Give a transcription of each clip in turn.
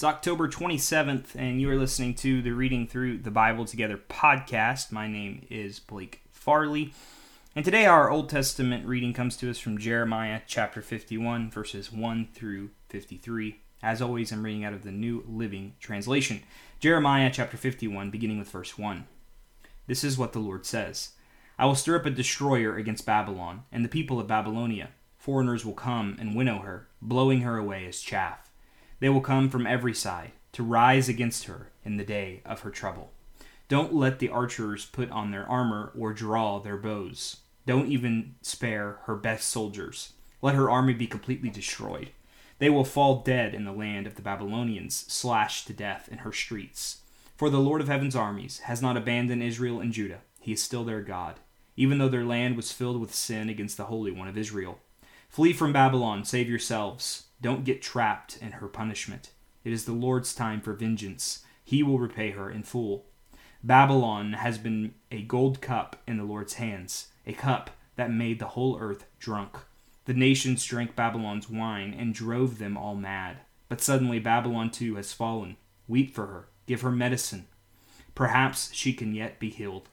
It's October 27th, and you are listening to the Reading Through the Bible Together podcast. My name is Blake Farley, and today our Old Testament reading comes to us from Jeremiah chapter 51, verses 1 through 53. As always, I'm reading out of the New Living Translation. Jeremiah chapter 51, beginning with verse 1. This is what the Lord says I will stir up a destroyer against Babylon, and the people of Babylonia. Foreigners will come and winnow her, blowing her away as chaff. They will come from every side to rise against her in the day of her trouble. Don't let the archers put on their armor or draw their bows. Don't even spare her best soldiers. Let her army be completely destroyed. They will fall dead in the land of the Babylonians, slashed to death in her streets. For the Lord of heaven's armies has not abandoned Israel and Judah. He is still their God, even though their land was filled with sin against the Holy One of Israel. Flee from Babylon, save yourselves. Don't get trapped in her punishment. It is the Lord's time for vengeance. He will repay her in full. Babylon has been a gold cup in the Lord's hands, a cup that made the whole earth drunk. The nations drank Babylon's wine and drove them all mad. But suddenly Babylon too has fallen. Weep for her, give her medicine. Perhaps she can yet be healed.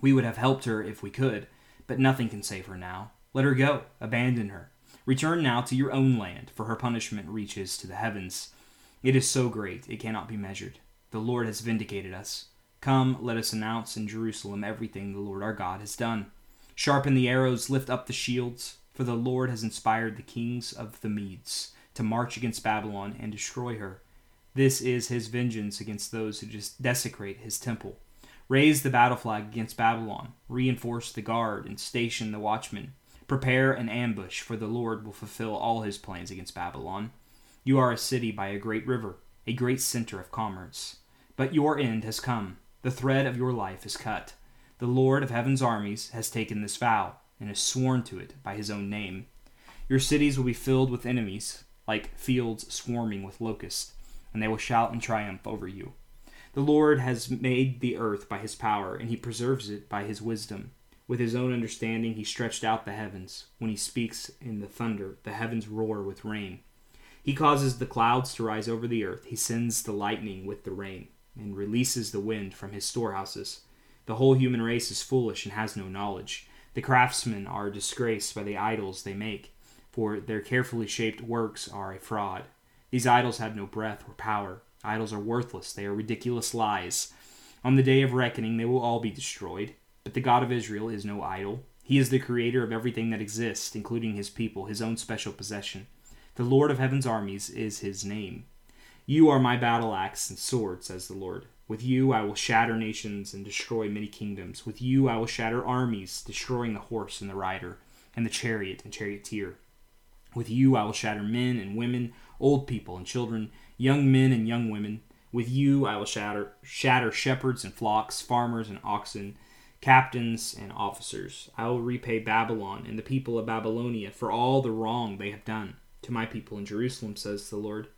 We would have helped her if we could, but nothing can save her now. Let her go, abandon her. Return now to your own land, for her punishment reaches to the heavens. It is so great, it cannot be measured. The Lord has vindicated us. Come, let us announce in Jerusalem everything the Lord our God has done. Sharpen the arrows, lift up the shields, for the Lord has inspired the kings of the Medes to march against Babylon and destroy her. This is his vengeance against those who just desecrate his temple. Raise the battle flag against Babylon, reinforce the guard, and station the watchmen. Prepare an ambush, for the Lord will fulfill all his plans against Babylon. You are a city by a great river, a great center of commerce. But your end has come. The thread of your life is cut. The Lord of heaven's armies has taken this vow, and has sworn to it by his own name. Your cities will be filled with enemies, like fields swarming with locusts, and they will shout in triumph over you. The Lord has made the earth by his power, and he preserves it by his wisdom. With his own understanding, he stretched out the heavens. When he speaks in the thunder, the heavens roar with rain. He causes the clouds to rise over the earth. He sends the lightning with the rain, and releases the wind from his storehouses. The whole human race is foolish and has no knowledge. The craftsmen are disgraced by the idols they make, for their carefully shaped works are a fraud. These idols have no breath or power. Idols are worthless, they are ridiculous lies. On the day of reckoning, they will all be destroyed. But the God of Israel is no idol. He is the creator of everything that exists, including his people, his own special possession. The Lord of heaven's armies is his name. You are my battle axe and sword, says the Lord. With you I will shatter nations and destroy many kingdoms. With you I will shatter armies, destroying the horse and the rider, and the chariot and charioteer. With you I will shatter men and women, old people and children, young men and young women. With you I will shatter shatter shepherds and flocks, farmers and oxen captains and officers. I will repay Babylon and the people of Babylonia for all the wrong they have done to my people in Jerusalem, says the Lord.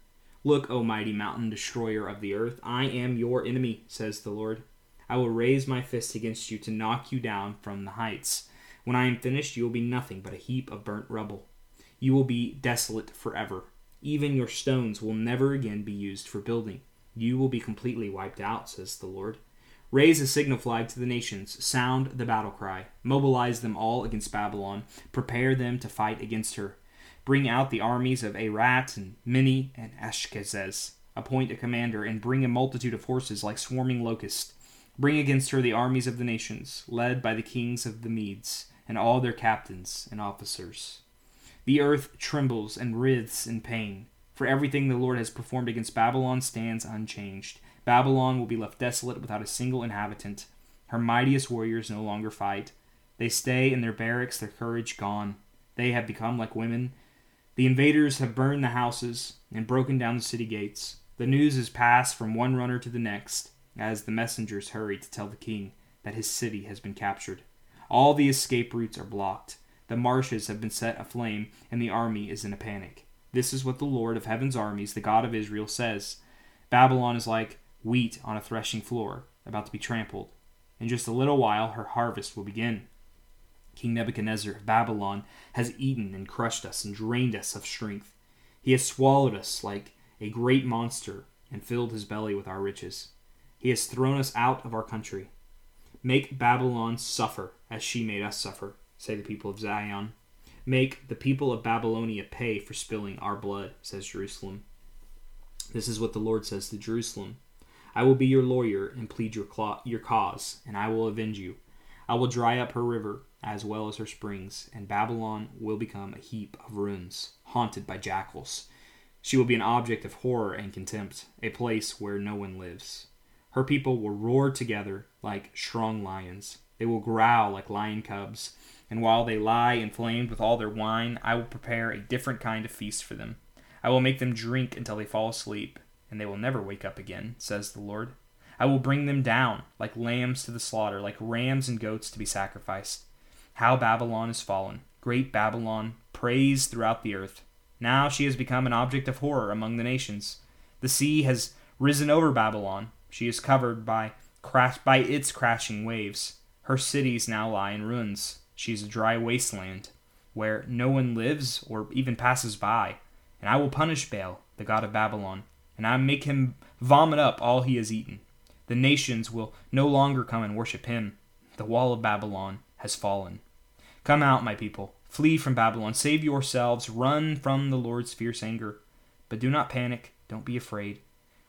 Look, O mighty mountain, destroyer of the earth, I am your enemy, says the Lord. I will raise my fist against you to knock you down from the heights. When I am finished, you will be nothing but a heap of burnt rubble. You will be desolate forever. Even your stones will never again be used for building. You will be completely wiped out, says the Lord. Raise a signal flag to the nations, sound the battle cry, mobilize them all against Babylon, prepare them to fight against her. Bring out the armies of Ararat and Minni and Ashkenaz. Appoint a commander and bring a multitude of horses like swarming locusts. Bring against her the armies of the nations, led by the kings of the Medes and all their captains and officers. The earth trembles and writhes in pain, for everything the Lord has performed against Babylon stands unchanged. Babylon will be left desolate without a single inhabitant. Her mightiest warriors no longer fight. They stay in their barracks, their courage gone. They have become like women. The invaders have burned the houses and broken down the city gates. The news is passed from one runner to the next as the messengers hurry to tell the king that his city has been captured. All the escape routes are blocked. The marshes have been set aflame, and the army is in a panic. This is what the Lord of heaven's armies, the God of Israel, says Babylon is like wheat on a threshing floor, about to be trampled. In just a little while, her harvest will begin. King Nebuchadnezzar of Babylon has eaten and crushed us and drained us of strength. He has swallowed us like a great monster, and filled his belly with our riches. He has thrown us out of our country. Make Babylon suffer as she made us suffer, say the people of Zion. Make the people of Babylonia pay for spilling our blood, says Jerusalem. This is what the Lord says to Jerusalem I will be your lawyer and plead your, your cause, and I will avenge you. I will dry up her river as well as her springs, and Babylon will become a heap of ruins, haunted by jackals. She will be an object of horror and contempt, a place where no one lives. Her people will roar together like strong lions. They will growl like lion cubs, and while they lie inflamed with all their wine, I will prepare a different kind of feast for them. I will make them drink until they fall asleep, and they will never wake up again, says the Lord. I will bring them down like lambs to the slaughter, like rams and goats to be sacrificed. How Babylon is fallen! Great Babylon, praised throughout the earth. Now she has become an object of horror among the nations. The sea has risen over Babylon. She is covered by crash by its crashing waves. Her cities now lie in ruins. She is a dry wasteland where no one lives or even passes by. And I will punish Baal, the god of Babylon, and I make him vomit up all he has eaten. The nations will no longer come and worship him. The wall of Babylon has fallen. Come out, my people. Flee from Babylon. Save yourselves. Run from the Lord's fierce anger. But do not panic. Don't be afraid.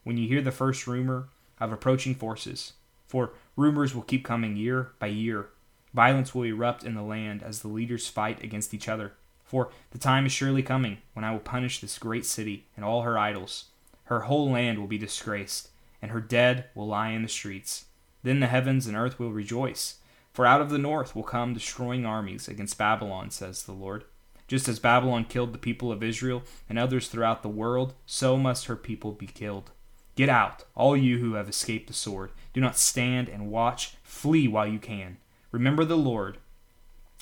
When you hear the first rumor of approaching forces, for rumors will keep coming year by year, violence will erupt in the land as the leaders fight against each other. For the time is surely coming when I will punish this great city and all her idols. Her whole land will be disgraced, and her dead will lie in the streets. Then the heavens and earth will rejoice for out of the north will come destroying armies against Babylon, says the Lord. Just as Babylon killed the people of Israel and others throughout the world, so must her people be killed. Get out, all you who have escaped the sword. Do not stand and watch. Flee while you can. Remember the Lord,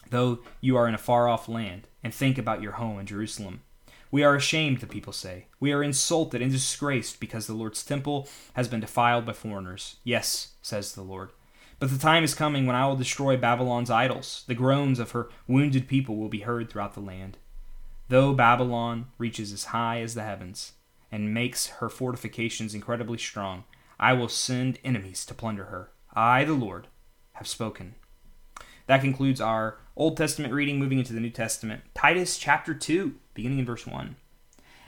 though you are in a far off land, and think about your home in Jerusalem. We are ashamed, the people say. We are insulted and disgraced because the Lord's temple has been defiled by foreigners. Yes, says the Lord. But the time is coming when I will destroy Babylon's idols. The groans of her wounded people will be heard throughout the land. Though Babylon reaches as high as the heavens and makes her fortifications incredibly strong, I will send enemies to plunder her. I, the Lord, have spoken. That concludes our Old Testament reading, moving into the New Testament. Titus chapter 2, beginning in verse 1.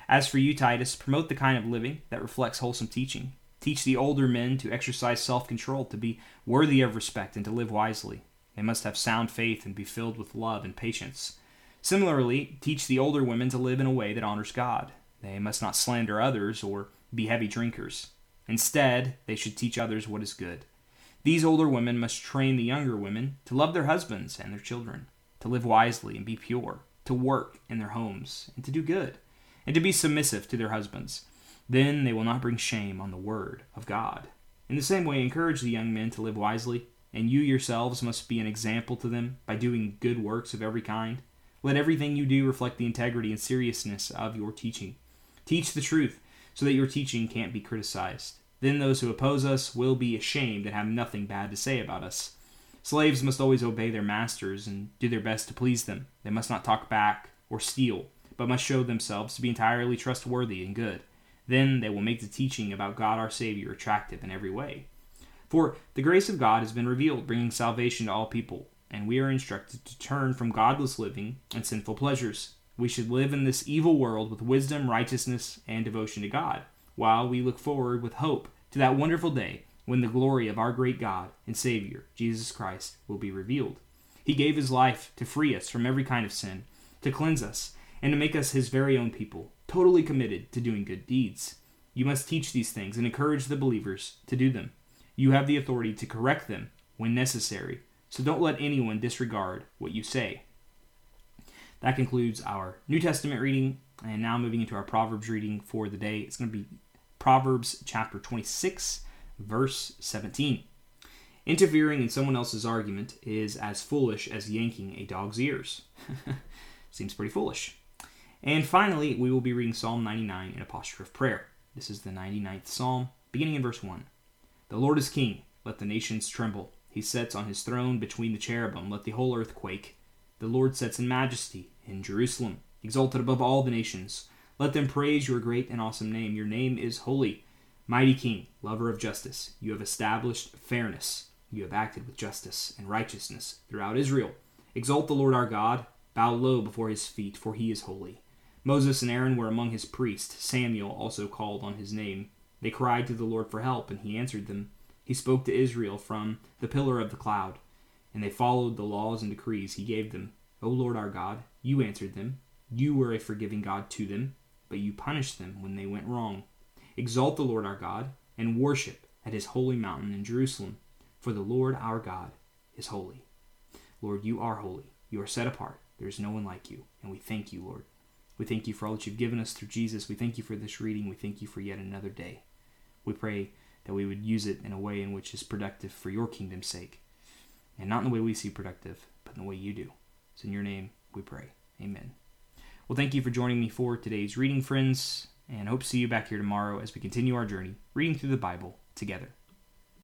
As for you, Titus, promote the kind of living that reflects wholesome teaching Teach the older men to exercise self control, to be worthy of respect, and to live wisely. They must have sound faith and be filled with love and patience. Similarly, teach the older women to live in a way that honors God. They must not slander others or be heavy drinkers. Instead, they should teach others what is good. These older women must train the younger women to love their husbands and their children, to live wisely and be pure, to work in their homes and to do good, and to be submissive to their husbands. Then they will not bring shame on the word of God. In the same way, encourage the young men to live wisely, and you yourselves must be an example to them by doing good works of every kind. Let everything you do reflect the integrity and seriousness of your teaching. Teach the truth, so that your teaching can't be criticized. Then those who oppose us will be ashamed and have nothing bad to say about us. Slaves must always obey their masters and do their best to please them. They must not talk back or steal, but must show themselves to be entirely trustworthy and good. Then they will make the teaching about God our Savior attractive in every way. For the grace of God has been revealed, bringing salvation to all people, and we are instructed to turn from godless living and sinful pleasures. We should live in this evil world with wisdom, righteousness, and devotion to God, while we look forward with hope to that wonderful day when the glory of our great God and Savior, Jesus Christ, will be revealed. He gave his life to free us from every kind of sin, to cleanse us, and to make us his very own people totally committed to doing good deeds. You must teach these things and encourage the believers to do them. You have the authority to correct them when necessary, so don't let anyone disregard what you say. That concludes our New Testament reading, and now moving into our Proverbs reading for the day. It's going to be Proverbs chapter 26, verse 17. Interfering in someone else's argument is as foolish as yanking a dog's ears. Seems pretty foolish. And finally, we will be reading Psalm 99 in a posture of prayer. This is the 99th Psalm, beginning in verse 1. The Lord is king, let the nations tremble. He sits on his throne between the cherubim, let the whole earth quake. The Lord sits in majesty in Jerusalem, exalted above all the nations. Let them praise your great and awesome name. Your name is holy. Mighty King, lover of justice, you have established fairness. You have acted with justice and righteousness throughout Israel. Exalt the Lord our God. Bow low before his feet, for he is holy. Moses and Aaron were among his priests. Samuel also called on his name. They cried to the Lord for help, and he answered them. He spoke to Israel from the pillar of the cloud, and they followed the laws and decrees he gave them. O Lord our God, you answered them. You were a forgiving God to them, but you punished them when they went wrong. Exalt the Lord our God, and worship at his holy mountain in Jerusalem, for the Lord our God is holy. Lord, you are holy. You are set apart. There is no one like you, and we thank you, Lord. We thank you for all that you've given us through Jesus. We thank you for this reading. We thank you for yet another day. We pray that we would use it in a way in which is productive for your kingdom's sake, and not in the way we see productive, but in the way you do. It's in your name we pray. Amen. Well, thank you for joining me for today's reading, friends, and hope to see you back here tomorrow as we continue our journey reading through the Bible together.